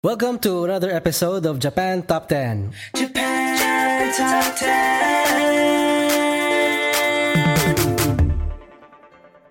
Welcome to another episode of Japan Top 10. Japan Top 10.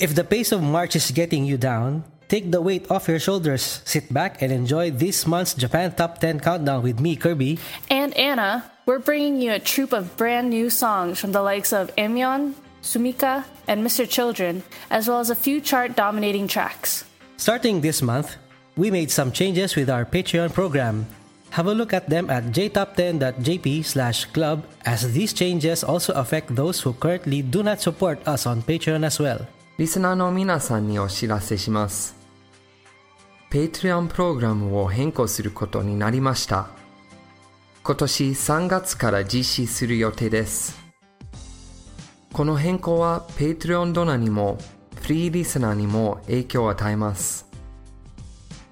If the pace of March is getting you down, take the weight off your shoulders, sit back, and enjoy this month's Japan Top 10 countdown with me, Kirby. And Anna. We're bringing you a troupe of brand new songs from the likes of Aimyon, Sumika, and Mr. Children, as well as a few chart dominating tracks. Starting this month, we made some changes with our Patreon program. Have a look at them at jtop10.jp slash club as these changes also affect those who currently do not support us on Patreon as well. リスナーの皆さんにお知らせします。Patreon プログラムを変更することになりました。今年3月から実施する予定です。この変更は Patreon ドナにもフリーリスナーにも影響を与えます。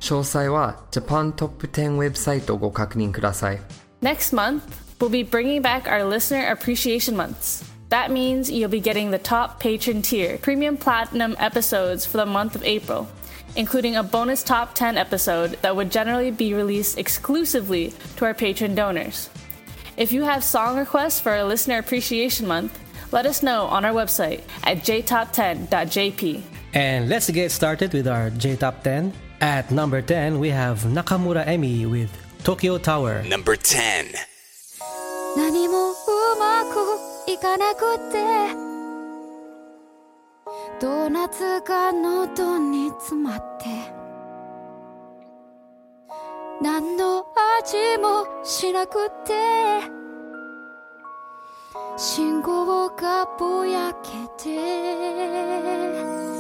詳細は Japan Top 10ウェブサイトをご確認ください。 Next month, we'll be bringing back our listener appreciation months. That means you'll be getting the top patron tier, premium platinum episodes for the month of April, including a bonus top 10 episode that would generally be released exclusively to our patron donors. If you have song requests for our listener appreciation month, let us know on our website at jtop10.jp. And let's get started with our J Top 10. At number 10, we have Nakamura Emi with Tokyo Tower. Number 10. 何もうまくいかなくてドーナツが喉に詰まって何の味もしなくて信号がぼやけて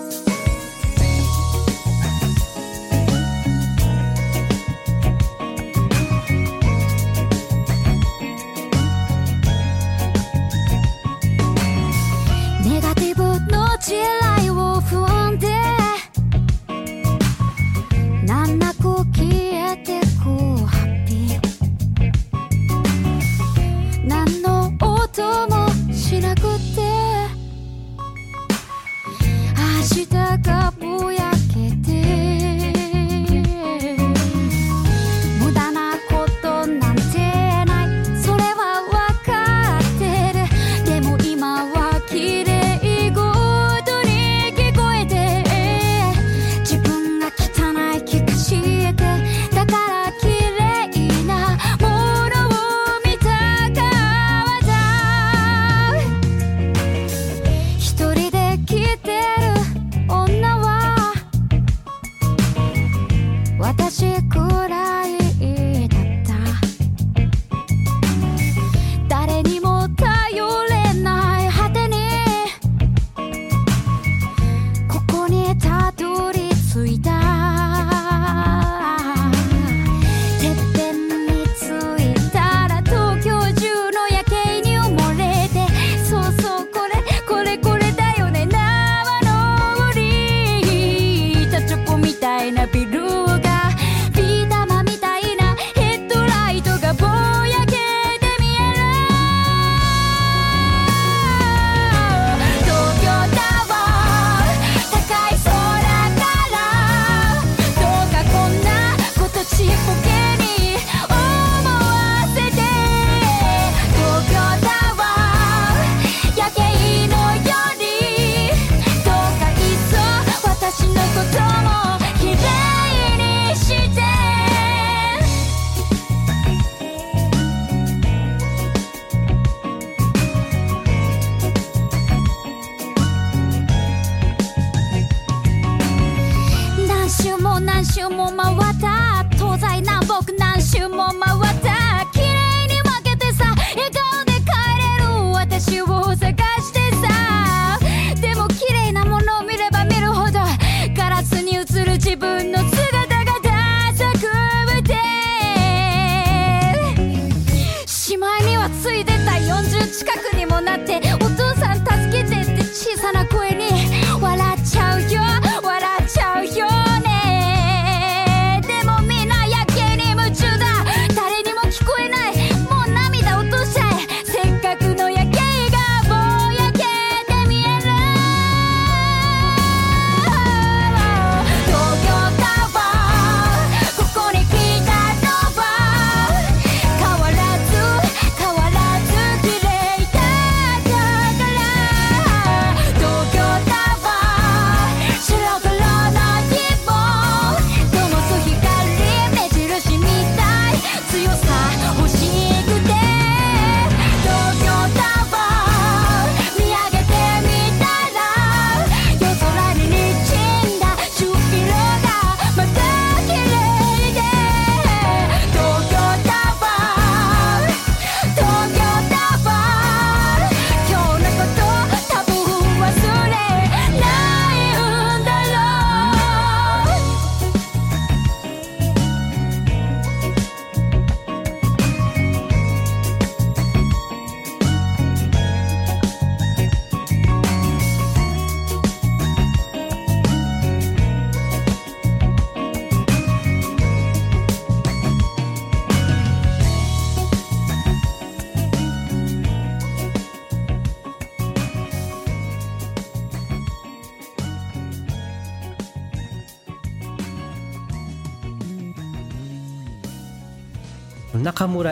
地雷を踏んで難なく消えてくハッピー。何の音もしなくて明日が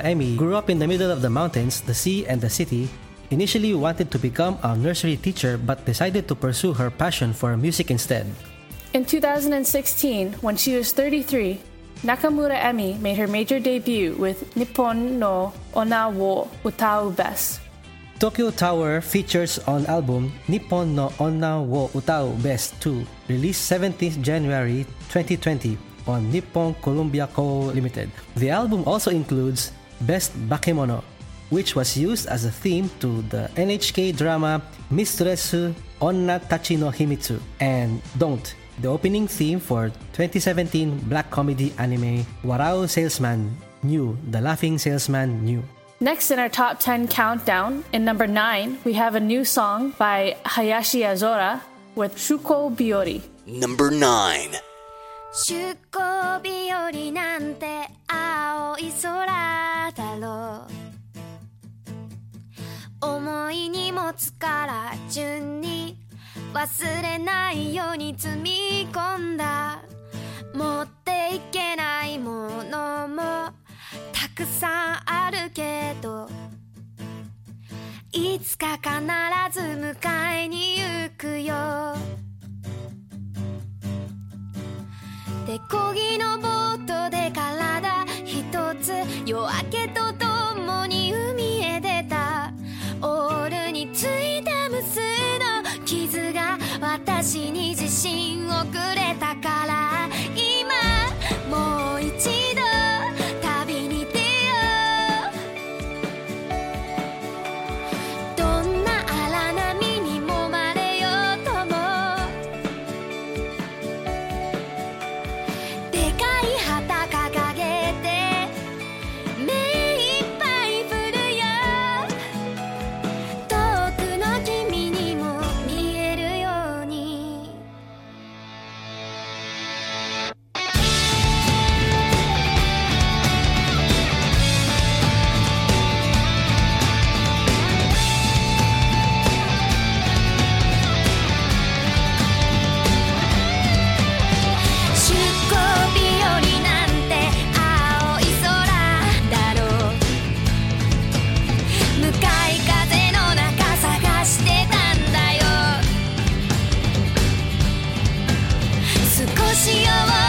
Emi grew up in the middle of the mountains, the sea, and the city. Initially wanted to become a nursery teacher but decided to pursue her passion for music instead. In 2016, when she was 33, Nakamura Emi made her major debut with Nippon no Onna wo Utau Best. Tokyo Tower features on album Nippon no Onna wo Utau Best 2, released 17th January 2020 on Nippon Columbia Co. Limited. The album also includes Best Bakemono, which was used as a theme to the NHK drama Mistressu Onna Tachi no Himitsu, and Don't, the opening theme for 2017 black comedy anime Warau Salesman New, The Laughing Salesman New. Next in our top 10 countdown, in number 9, we have a new song by Hayashi Aozora with Shuko Biori. Number 9. 出航日和なんて青い空だろう重い荷物から順に忘れないように積み込んだ持っていけないものもたくさんあるけどいつか必ず迎えに行くよ。手こぎのボートで体一つ夜明けとともに海へ出た。オールについた無数の傷が私に自信をくれたから。幸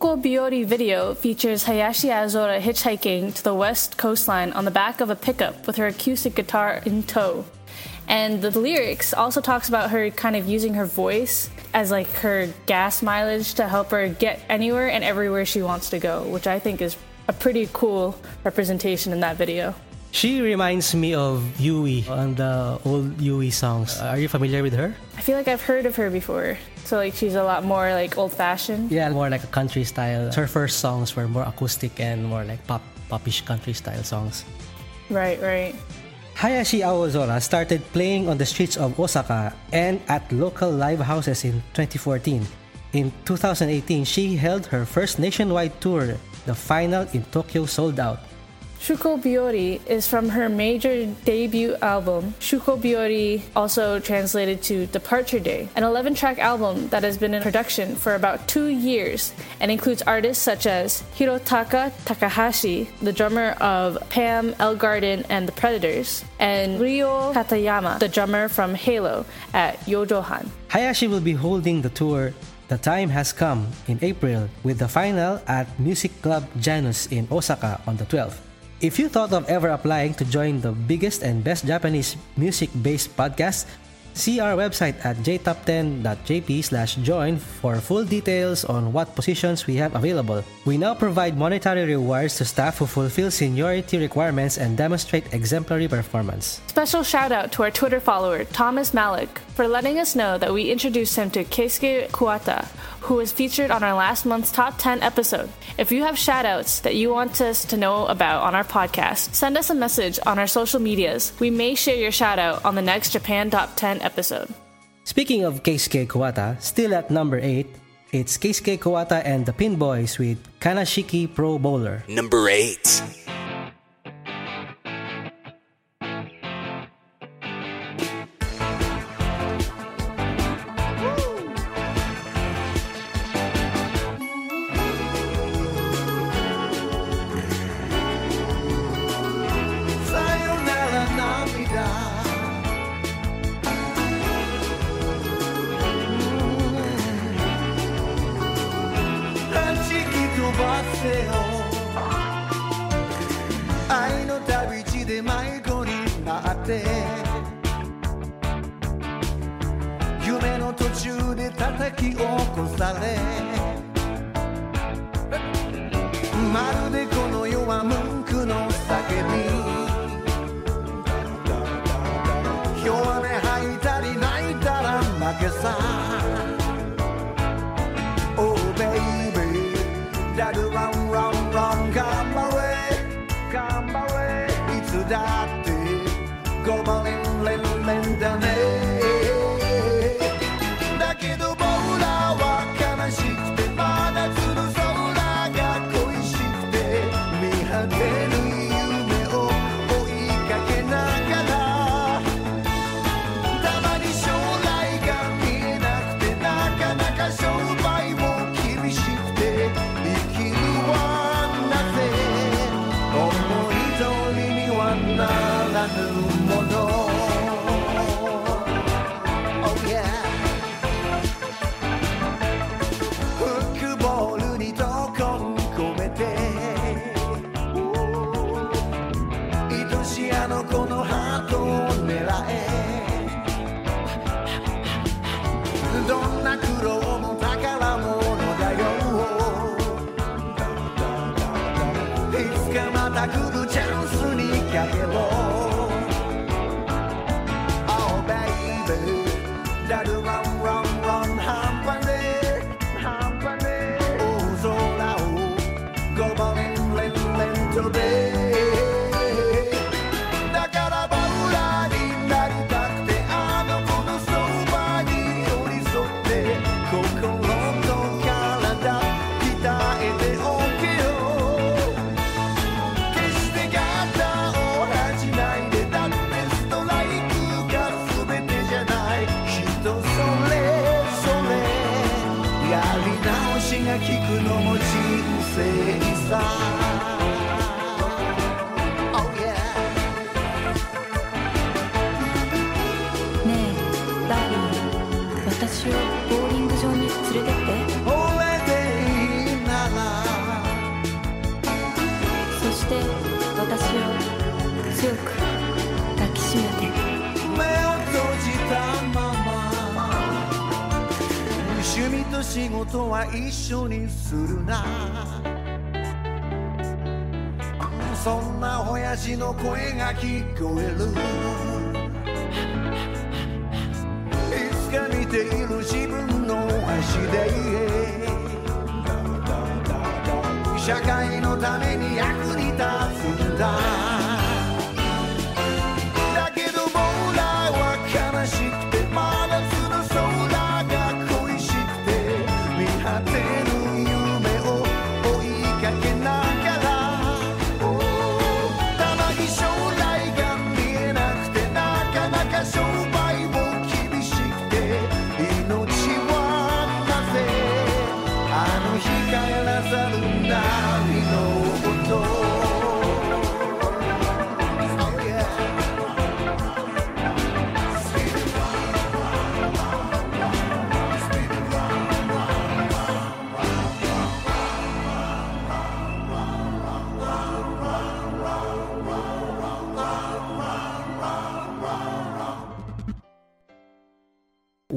Shuko Biori video features Hayashi Aozora hitchhiking to the west coastline on the back of a pickup with her acoustic guitar in tow. And the lyrics also talks about her kind of using her voice as like her gas mileage to help her get anywhere and everywhere she wants to go, which I think is a pretty cool representation in that video. She reminds me of Yui on the old Yui songs. Are you familiar with her? I feel like I've heard of her before. So like she's a lot more like old fashioned. Yeah, more like a country style. Her first songs were more acoustic and more like pop, popish country style songs. Right, right. Hayashi Aozora started playing on the streets of Osaka and at local live houses in 2014. In 2018, she held her first nationwide tour. The final in Tokyo sold out. Shuko Biori is from her major debut album, Shuko Biori, also translated to Departure Day, an 11 track album that has been in production for about two years and includes artists such as Hirotaka Takahashi, the drummer of Pam, ELLEGARDEN, and the Predators, and Ryo Katayama, the drummer from Halo at Yojohan. Hayashi will be holding the tour The Time Has Come in April with the final at Music Club Janus in Osaka on the 12th. If you thought of ever applying to join the biggest and best Japanese music-based podcast, see our website at jtop10.jp slash join for full details on what positions we have available. We now provide monetary rewards to staff who fulfill seniority requirements and demonstrate exemplary performance. Special shout out to our Twitter follower, Thomas Malik, for letting us know that we introduced him to Keisuke Kuwata, who was featured on our last month's top 10 episode. If you have shout outs that you want us to know about on our podcast, send us a message on our social medias. We may share your shout out on the next Japan Top 10 episode. Speaking of Keisuke Kuwata, still at number 8, it's Keisuke Kuwata and the Pin Boys with Kanashiki Pro Bowler. Number 8. got the law. 仕事は一緒にするな。そんな親父の声が聞こえる。いつか見ている自分の足で。社会のために役に立つんだ。あの日帰らざるなりのこと「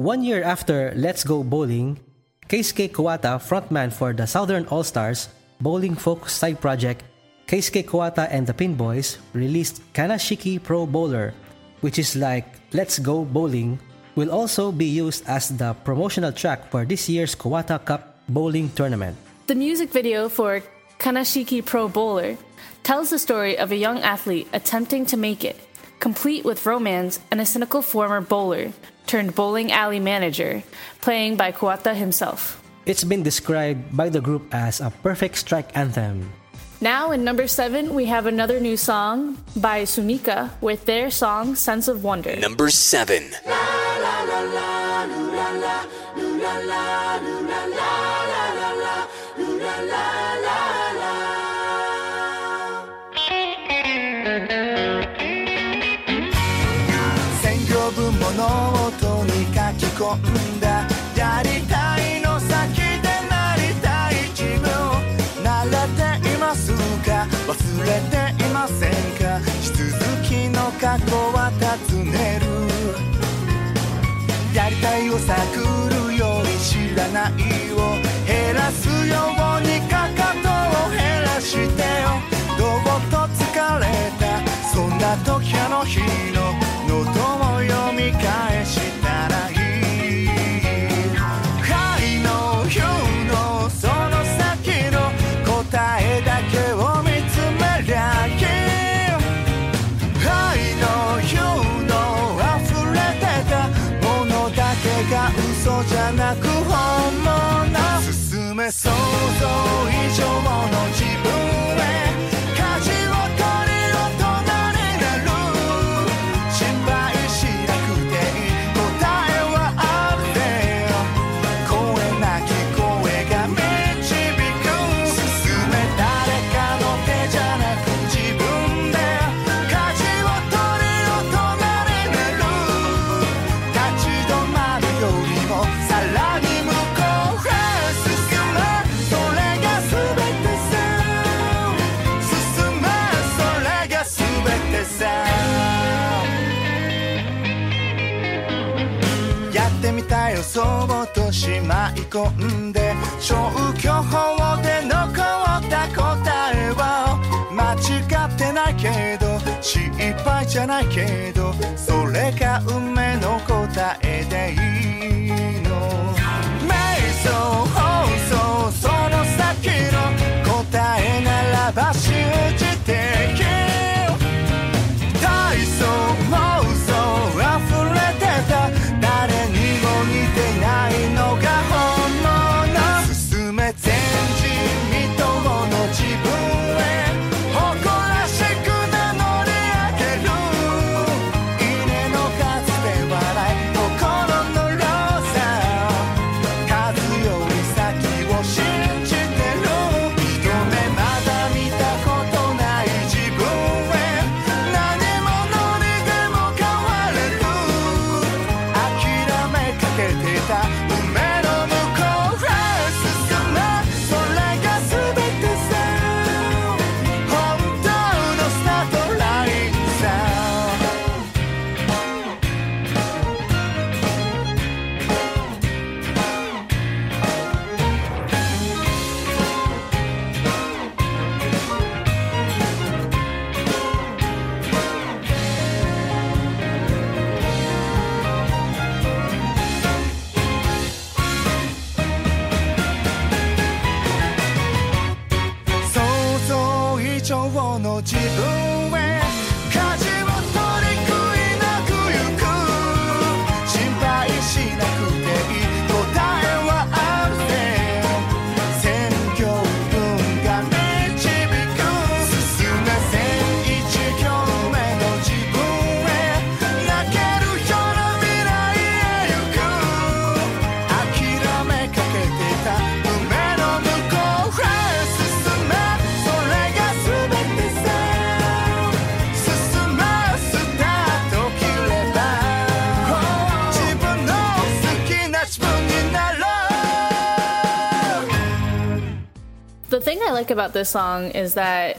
One year after Let's Go Bowling, Keisuke Kuwata, frontman for the Southern All Stars bowling folk side project, Keisuke Kuwata and the Pin Boys released Kanashiki Pro Bowler, which is like Let's Go Bowling, will also be used as the promotional track for this year's Kuwata Cup bowling tournament. The music video for Kanashiki Pro Bowler tells the story of a young athlete attempting to make it, complete with romance and a cynical former bowler turned bowling alley manager, playing by Kuwata himself. It's been described by the group as a perfect strike anthem. Now, in number seven, we have another new song by Sumika with their song Sense of Wonder. Number 7. 込んだやりたいの先でなりたい自分慣れていますか忘れていませんか？し続きの過去は尋ねる。やりたいを探るより知らないを減らすようにかかとを減らしてよ。どうと疲れた。そんな時の日。じゃなく本物進め想像以上の自分。そうとしまい込んで消去法で残った答えは間違ってないけど失敗じゃないけどそれが運命の答えでいい about this song is that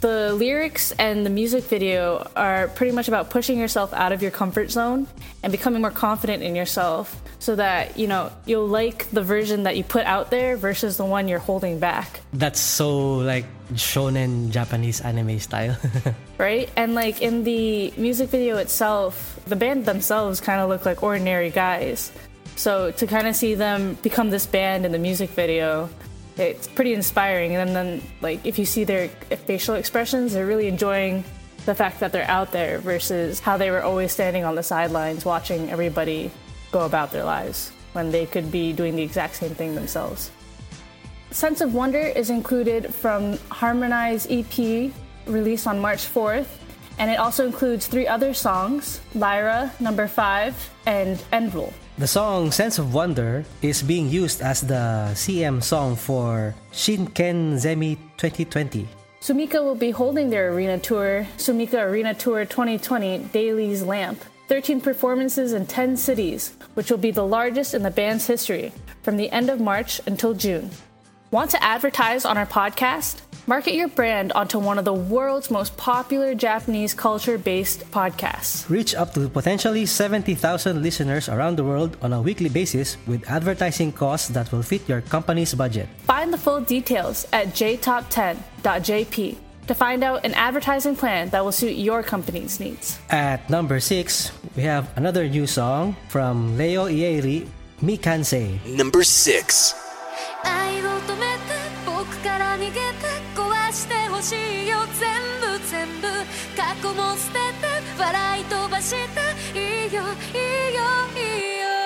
the lyrics and the music video are pretty much about pushing yourself out of your comfort zone and becoming more confident in yourself so that, you know, you'll like the version that you put out there versus the one you're holding back. That's so like shonen Japanese anime style. right? And like in the music video itself, the band themselves kind of look like ordinary guys. So to kind of see them become this band in the music video, it's pretty inspiring. And then, like, if you see their facial expressions, they're really enjoying the fact that they're out there versus how they were always standing on the sidelines watching everybody go about their lives when they could be doing the exact same thing themselves. Sense of Wonder is included from Harmonize EP released on March 4th, and it also includes three other songs Lyra, Number 5, and Envil. The song Sense of Wonder is being used as the CM song for Shinken Zemi 2020. Sumika will be holding their arena tour, Sumika Arena Tour 2020 Daily's Lamp. 13 performances in 10 cities, which will be the largest in the band's history, from the end of March until June. Want to advertise on our podcast? Market your brand onto one of the world's most popular Japanese culture based podcasts. Reach up to potentially 70,000 listeners around the world on a weekly basis with advertising costs that will fit your company's budget. Find the full details at jtop10.jp to find out an advertising plan that will suit your company's needs. At number 6, we have another new song from Leo Ieiri, Mikansei. Number 6. ほしいよ全部全部過去も捨てて笑い飛ばしていいよいいよいいよ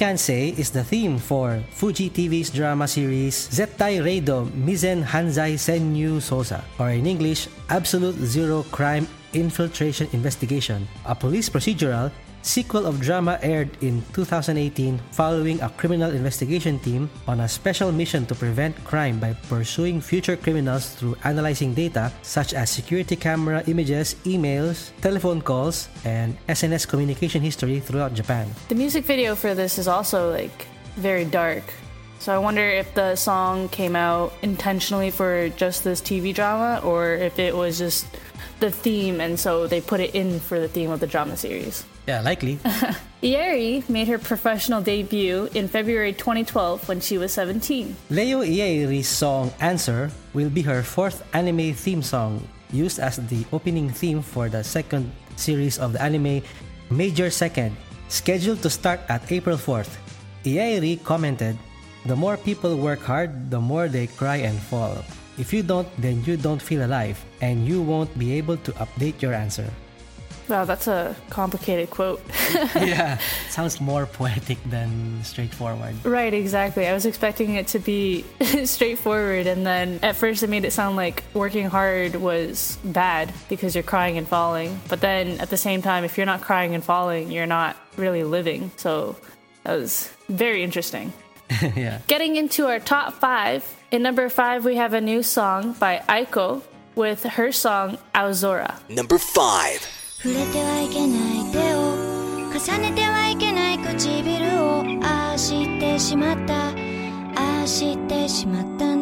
Mikansei is the theme for Fuji TV's drama series Zettai Reido Mizen Hanzai Senyu Sosa, or in English, Absolute Zero Crime Infiltration Investigation, a police procedural sequel of drama aired in 2018 following a criminal investigation team on a special mission to prevent crime by pursuing future criminals through analyzing data such as security camera images, emails, telephone calls, and SNS communication history throughout Japan. The music video for this is also like very dark. So I wonder if the song came out intentionally for just this TV drama or if it was just the theme and so they put it in for the theme of the drama series. Yeah, likely. Ieiri made her professional debut in February 2012 when she was 17. Leo Ieiri's song Answer will be her fourth anime theme song, used as the opening theme for the second series of the anime Major Second, scheduled to start at April 4th. Ieiri commented, The more people work hard, the more they cry and fall. If you don't, then you don't feel alive, and you won't be able to update your answer. Wow, that's a complicated quote. yeah, sounds more poetic than straightforward. right, exactly. I was expecting it to be straightforward, and then at first it made it sound like working hard was bad because you're crying and falling. But then at the same time, if you're not crying and falling, you're not really living. So that was very interesting. yeah. Getting into our top five, in number five, we have a new song by Aiko with her song Aozora. Number 5. 触れてはいけない手を重ねてはいけない唇をああしてしまった。ああしてしまった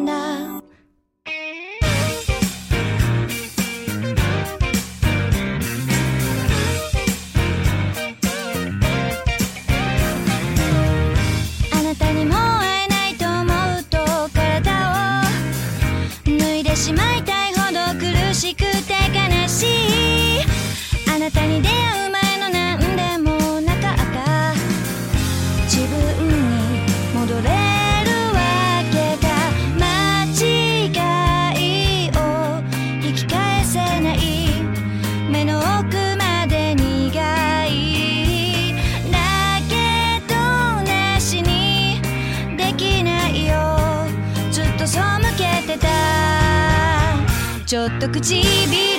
唇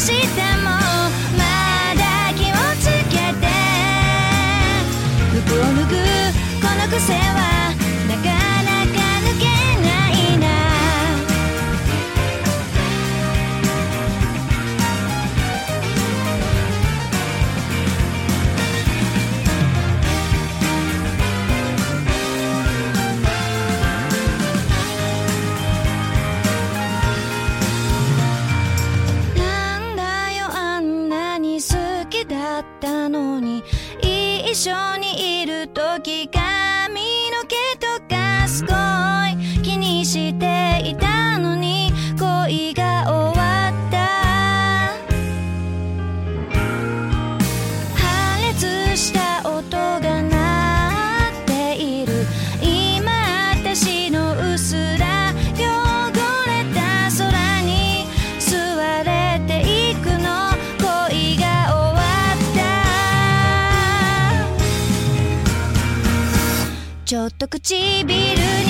してもまだ気をつけて。服を脱ぐこの癖は緒にいる時が唇に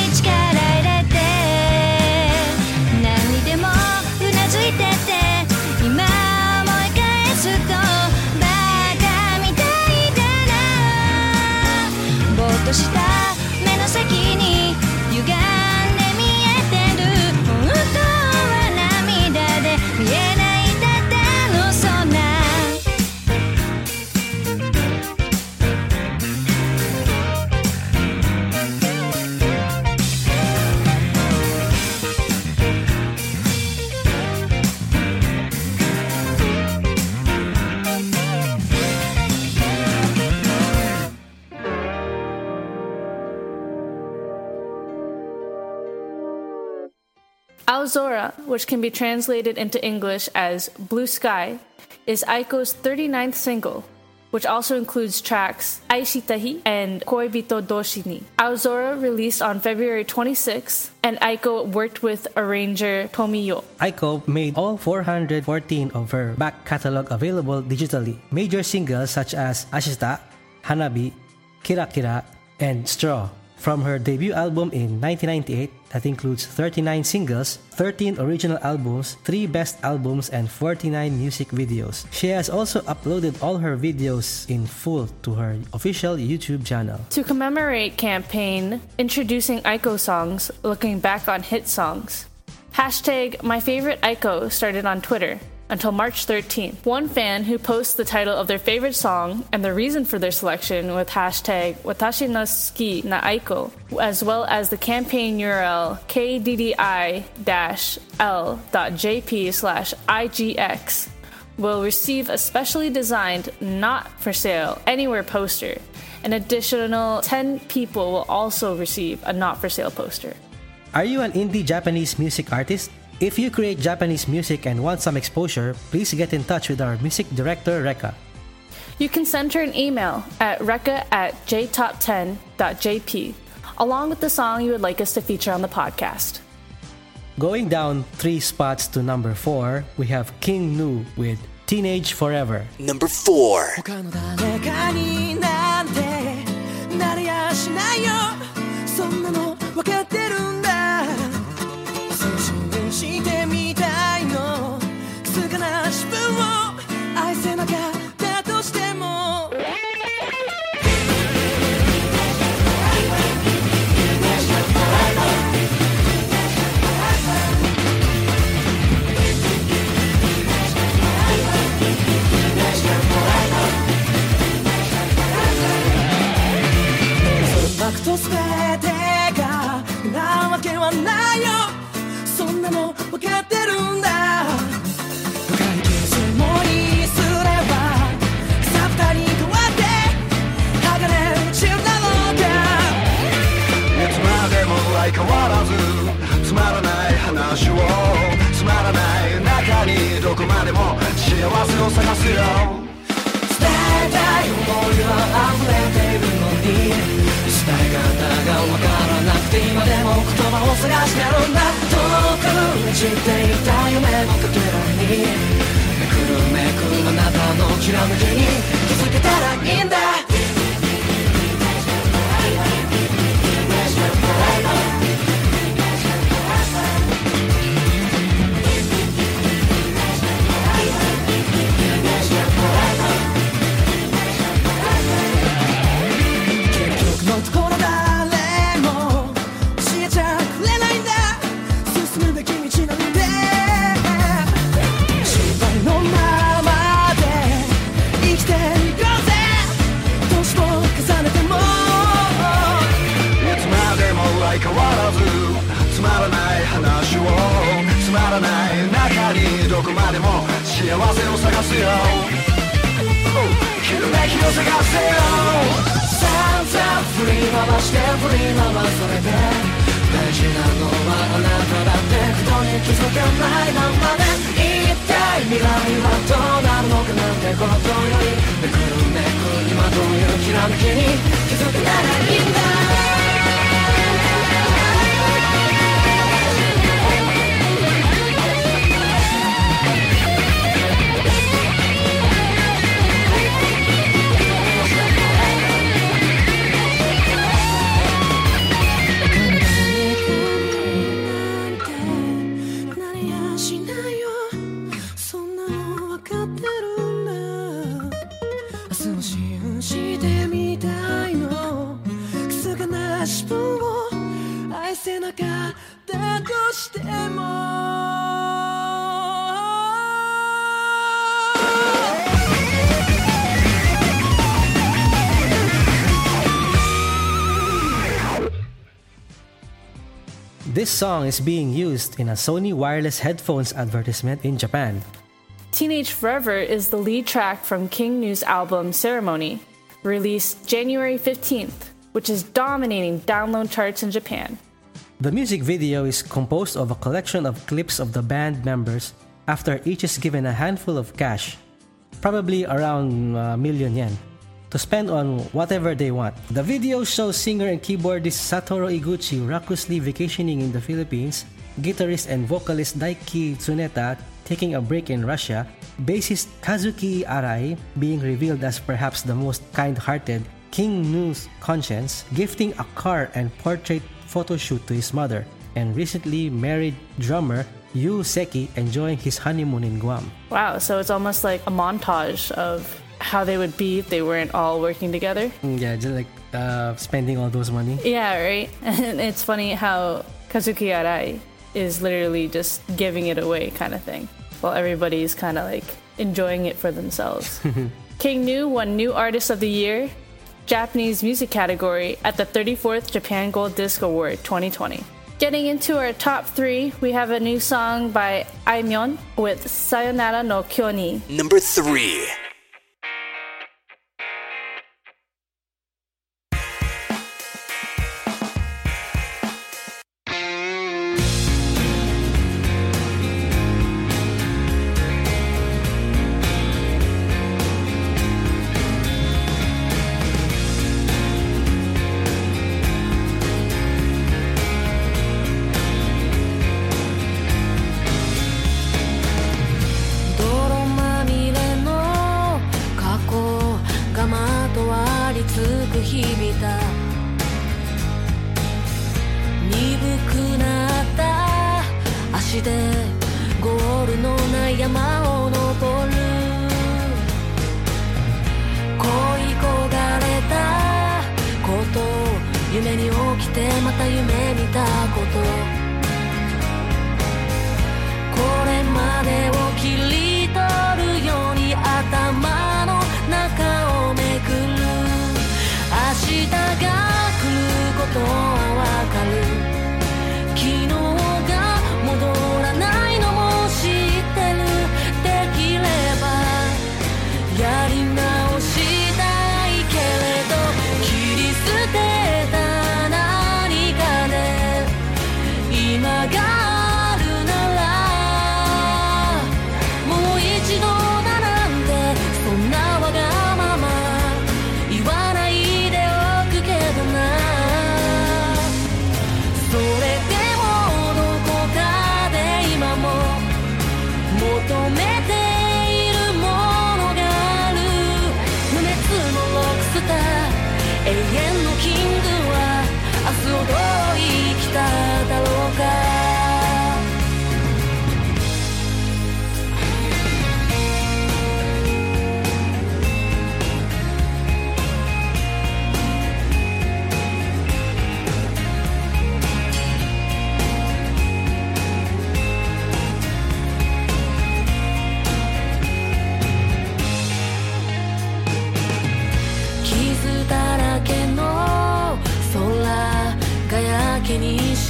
Aozora, which can be translated into English as Blue Sky, is Aiko's 39th single, which also includes tracks Aishitahi and Koibito Doshini. Aozora released on February 26, and Aiko worked with arranger Tomiyo. Aiko made all 414 of her back catalog available digitally. Major singles such as Ashita, Hanabi, Kira Kira, and Straw. From her debut album in 1998, that includes 39 singles, 13 original albums, 3 best albums, and 49 music videos. She has also uploaded all her videos in full to her official YouTube channel. To commemorate campaign introducing Aiko songs, looking back on hit songs. Hashtag my favorite Aiko started on Twitter until March 13th. One fan who posts the title of their favorite song and the reason for their selection with hashtag watashi no suki na Aiko, as well as the campaign URL kddi-l.jp slash igx will receive a specially designed not for sale anywhere poster. An additional 10 people will also receive a not for sale poster. Are you an indie Japanese music artist? If you create Japanese music and want some exposure, please get in touch with our music director, Reka. You can send her an email at reka at jtop10.jp along with the song you would like us to feature on the podcast. Going down three spots to number four, we have King Gnu with Teenage Forever. Number four. してみたいの。すがな自分を愛せなかった song is being used in a Sony wireless headphones advertisement in Japan. Teenage Forever is the lead track from King Gnu's album Ceremony, released January 15th, which is dominating download charts in Japan. The music video is composed of a collection of clips of the band members after each is given a handful of cash, probably around a million yen, to spend on whatever they want. The video shows singer and keyboardist Satoru Iguchi recklessly vacationing in the Philippines, guitarist and vocalist Daiki Tsuneta taking a break in Russia, bassist Kazuki Arai being revealed as perhaps the most kind-hearted King Gnu's conscience, gifting a car and portrait photo shoot to his mother, and recently married drummer Yu Seki enjoying his honeymoon in Guam. Wow, so it's almost like a montage of how they would be if they weren't all working together. Mm, Yeah, just like uh, spending all those money. Yeah, right? And it's funny how Kazuki Arai is literally just giving it away kind of thing, while everybody's kind of like enjoying it for themselves. King Gnu won New Artist of the Year, Japanese music category at the 34th Japan Gold Disc Award 2020. Getting into our top three, we have a new song by Aimyon with Sayonara no Kyoni. Number three.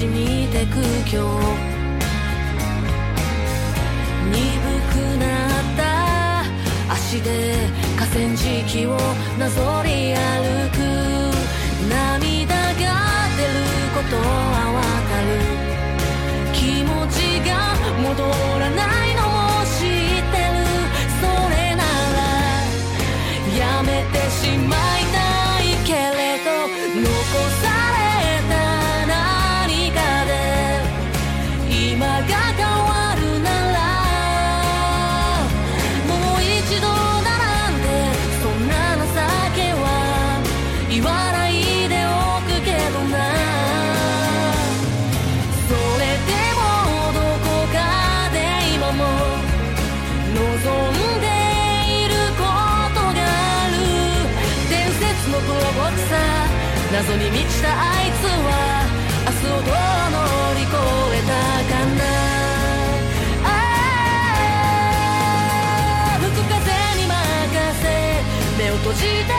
染みてく今日鈍くなった足で河川敷をなぞり歩く涙が出ることはわかる気持ちが戻らないのも知ってるそれならやめてしまいに満ちたあいつは明日をどう乗り越えたかなああ吹く風に任せ目を閉じて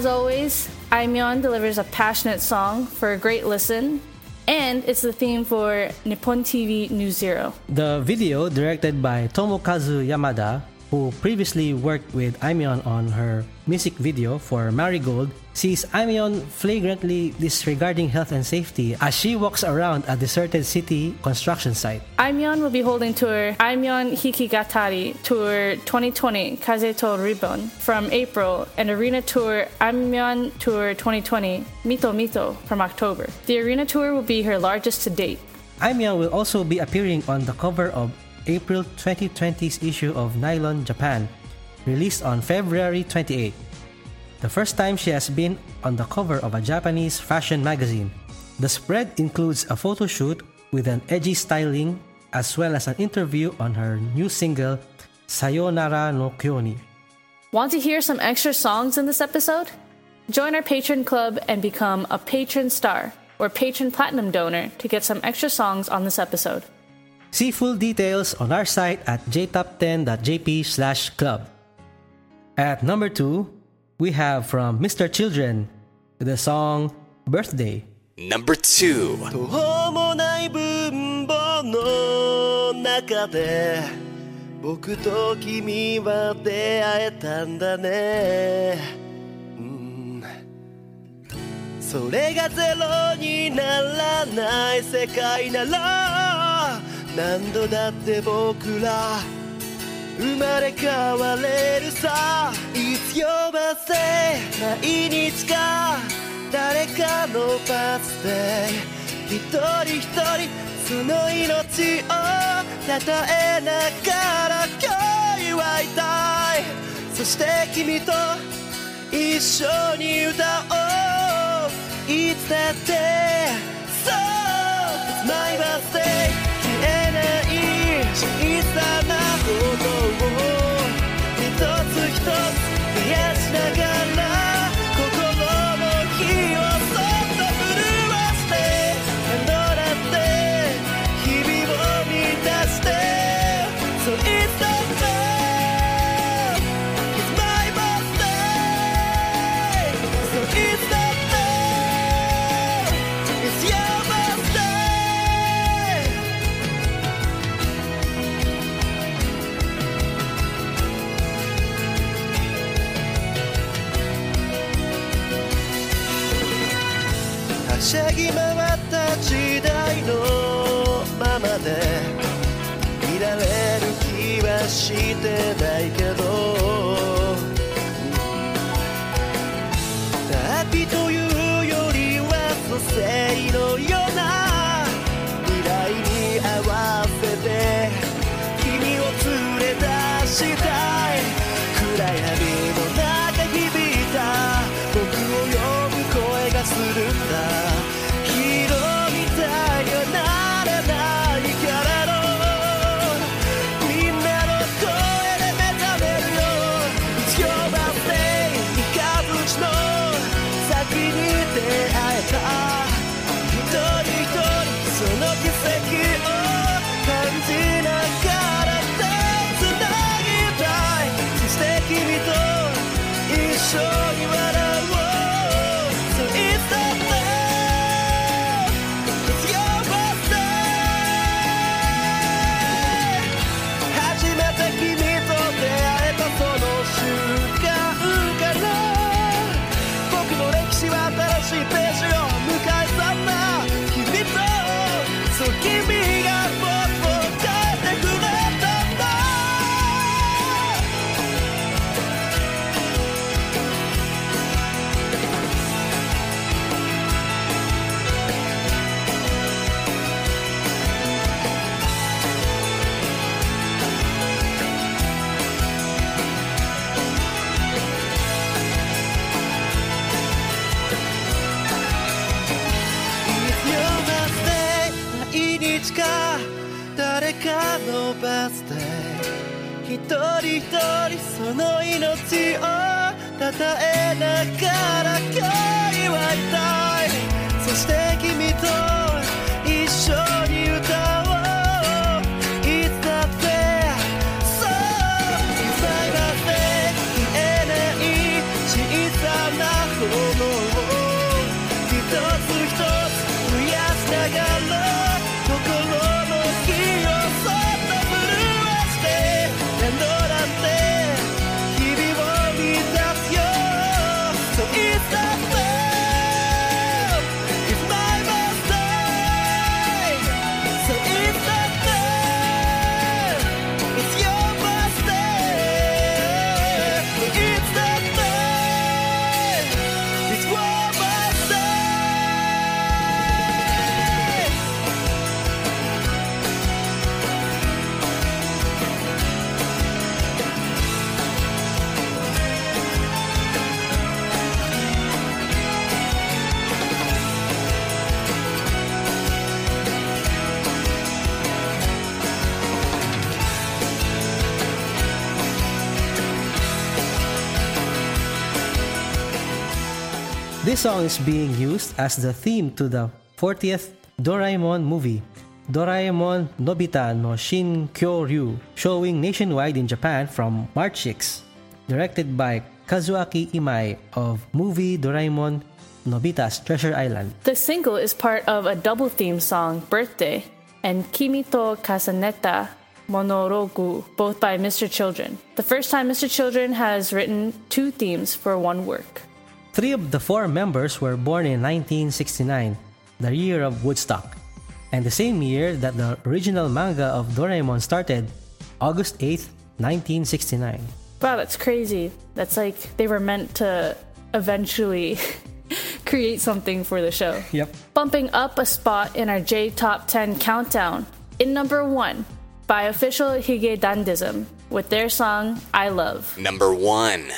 As always, Aimyon delivers a passionate song for a great listen, and it's the theme for Nippon TV News Zero. The video, directed by Tomokazu Yamada, who previously worked with Aimyon on her music video for Marigold, sees Aimyon flagrantly disregarding health and safety as she walks around a deserted city construction site. Aimyon will be holding tour Aimyon Hikigatari Tour 2020 Kazeto Ribbon from April and arena tour Aimyon Tour 2020 Mito Mito from October. The arena tour will be her largest to date. Aimyon will also be appearing on the cover of April 2020's issue of Nylon Japan, released on February 28. The first time she has been on the cover of a Japanese fashion magazine. The spread includes a photo shoot with an edgy styling as well as an interview on her new single Sayonara no Kyoni. Want to hear some extra songs in this episode? Join our patron club and become a patron star or patron platinum donor to get some extra songs on this episode. See full details on our site at jtop10.jp slash club. At number 2, we have from Mr. Children the song Birthday. Number two. 途方もない分母の中で僕と君は出会えたんだねうんそれがゼロにならない世界なら何度だって僕ら 生まれ変われるさ。いつ呼ばせ毎日か誰かのバースデー一人一人その命をたたえながら今日祝いたい。そして君と一緒に歌おう。いつだって So it's my birthday 消えない。小さなことしゃぎ回った時代のままでいられる気はしてない。命をたたえながら今日祝いたい。そして君と一緒に歌う。Song is being used as the theme to the 40th Doraemon movie, Doraemon Nobita no Shin Kyoryu, showing nationwide in Japan from March 6. Directed by Kazuaki Imai of movie Doraemon Nobita's Treasure Island. The single is part of a double theme song, Birthday, and Kimito Kasaneta Monorogu, both by Mr. Children. The first time Mr. Children has written two themes for one work. Three of the four members were born in 1969, the year of Woodstock, and the same year that the original manga of Doraemon started, August 8th, 1969. Wow, that's crazy. That's like they were meant to eventually create something for the show. Yep. Bumping up a spot in our J Top 10 countdown. In number one, by official Hige Dandism, with their song I Love. Number one.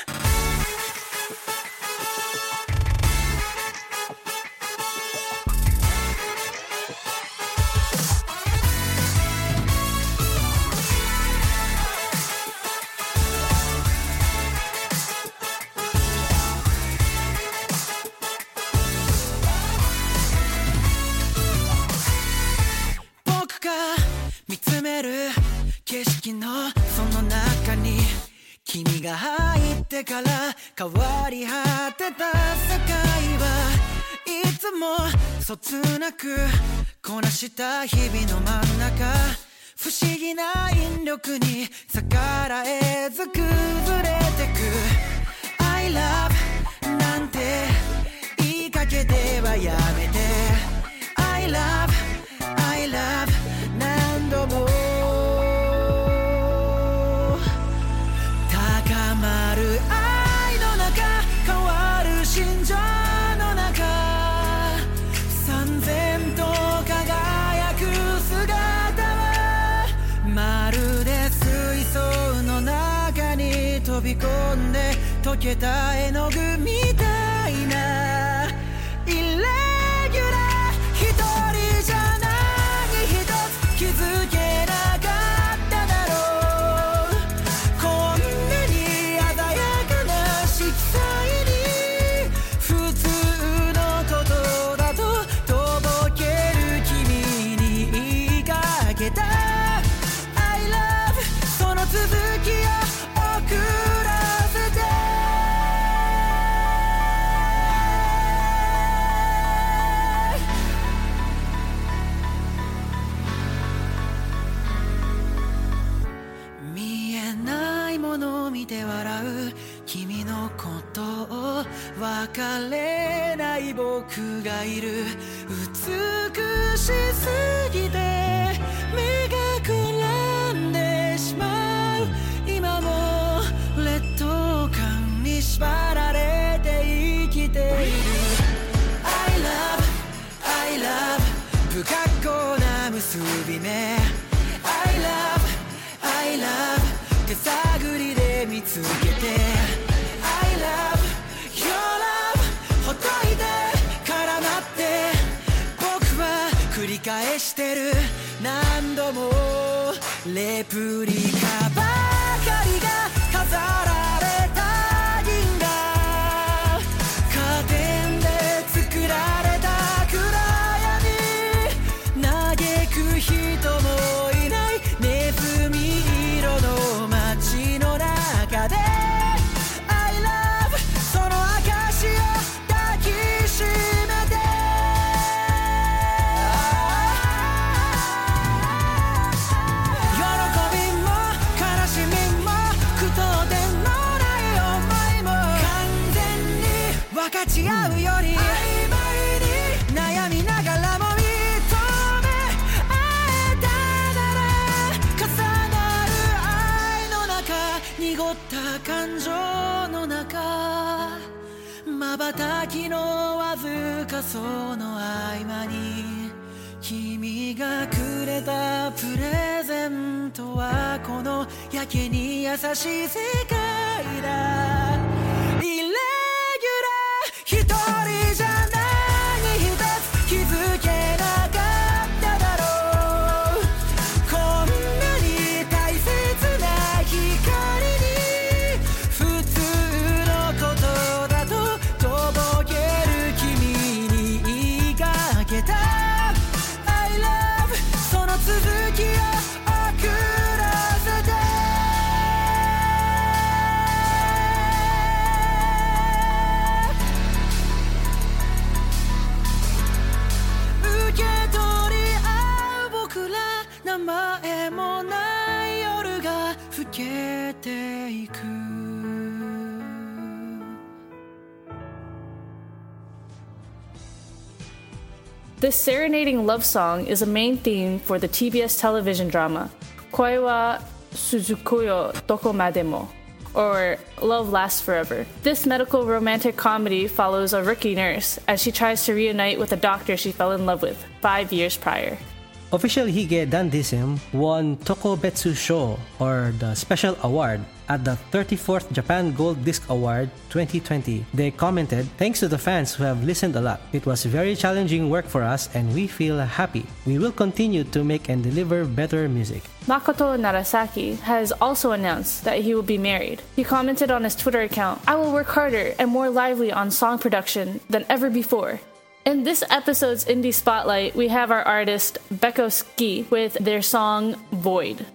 変わり果てた世界はいつもそつなくこなした日々の真ん中不思議な引力に逆らえず崩れてく I love なんて言いかけではやめてけがいる美しすぎて目がくらんでしまう。今も劣等感に縛られて生きている。I love I love 不格好な結び目。I love I love 手探りで見つけて。返してる。何度もレプリカばかりが飾られきのわずかその合間に君がくれたプレゼントはこのやけに優しい世界だイレギュラー一人 This serenading love song is a main theme for the TBS television drama Koi wa Suzukuyo Dokomademo, or Love Lasts Forever. This medical romantic comedy follows a rookie nurse as she tries to reunite with a doctor she fell in love with five years prior. Official Hige Dandism won Tokubetsu Sho, or the Special Award, at the 34th Japan Gold Disc Award 2020. They commented, Thanks to the fans who have listened a lot. It was very challenging work for us and we feel happy. We will continue to make and deliver better music. Makoto Narazaki has also announced that he will be married. He commented on his Twitter account, I will work harder and more lively on song production than ever before. In this episode's Indie Spotlight, we have our artist Beko Ski with their song Void.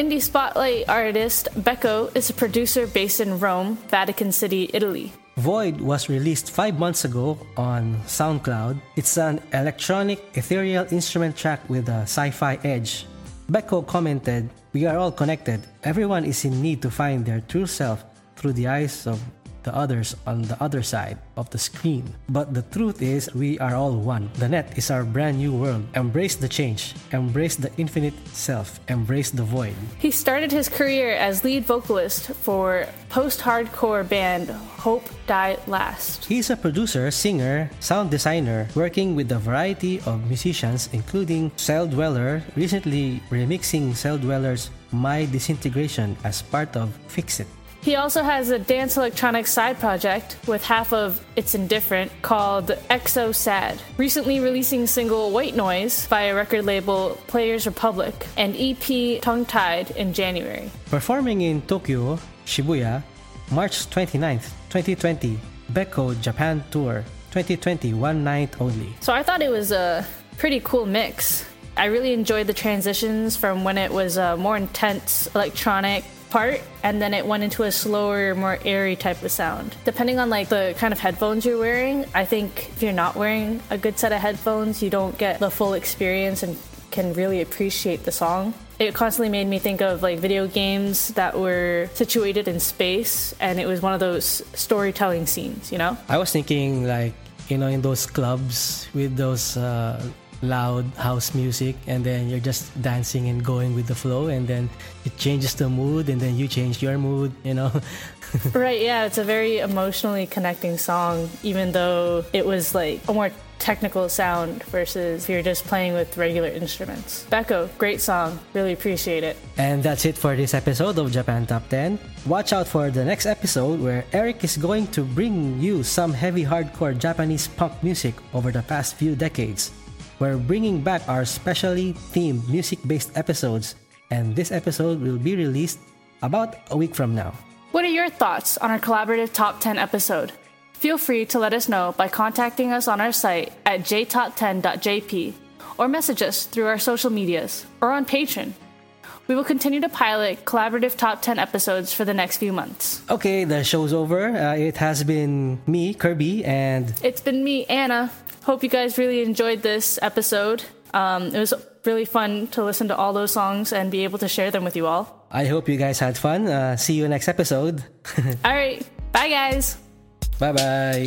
Indie spotlight artist, Becco, is a producer based in Rome, Vatican City, Italy. Void was released five months ago on SoundCloud. It's an electronic, ethereal instrument track with a sci fi edge. Becco commented, We are all connected. Everyone is in need to find their true self through the eyes of the others on the other side of the screen. But the truth is, we are all one. The net is our brand new world. Embrace the change, embrace the infinite self, embrace the void. He started his career as lead vocalist for post hardcore band Hope Die Last. He's a producer, singer, sound designer, working with a variety of musicians, including Celldweller, recently remixing Celldweller's My Disintegration as part of Fix It. He also has a dance electronic side project with half of It's Indifferent called Exo Sad, recently releasing single White Noise via record label Players Republic and EP Tongue Tied in January. Performing in Tokyo, Shibuya, March 29th, 2020, Becco Japan Tour 2020, one night only. So I thought it was a pretty cool mix. I really enjoyed the transitions from when it was a more intense electronic part and then it went into a slower more airy type of sound. Depending on like the kind of headphones you're wearing i think if you're not wearing a good set of headphones you don't get the full experience and can really appreciate the song. It constantly made me think of like video games that were situated in space and it was one of those storytelling scenes you know? I was thinking like you know in those clubs with those uh, loud house music and then you're just dancing and going with the flow and then it changes the mood and then you change your mood you know? Right yeah it's a very emotionally connecting song even though it was like a more technical sound versus if you're just playing with regular instruments. Becco great song. Really appreciate it. And that's it for this episode of Japan Top 10 watch out for the next episode where Eric is going to bring you some heavy hardcore Japanese punk music over the past few decades we're bringing back our specially themed music based episodes, and this episode will be released about a week from now. What are your thoughts on our collaborative top 10 episode? Feel free to let us know by contacting us on our site at jtop10.jp or message us through our social medias or on Patreon. We will continue to pilot collaborative top 10 episodes for the next few months. Okay, the show's over. Uh, it has been me, Kirby, and It's been me, Anna. Hope you guys really enjoyed this episode. Um, it was really fun to listen to all those songs and be able to share them with you all. I hope you guys had fun. Uh, see you next episode. All right, bye guys. bye bye.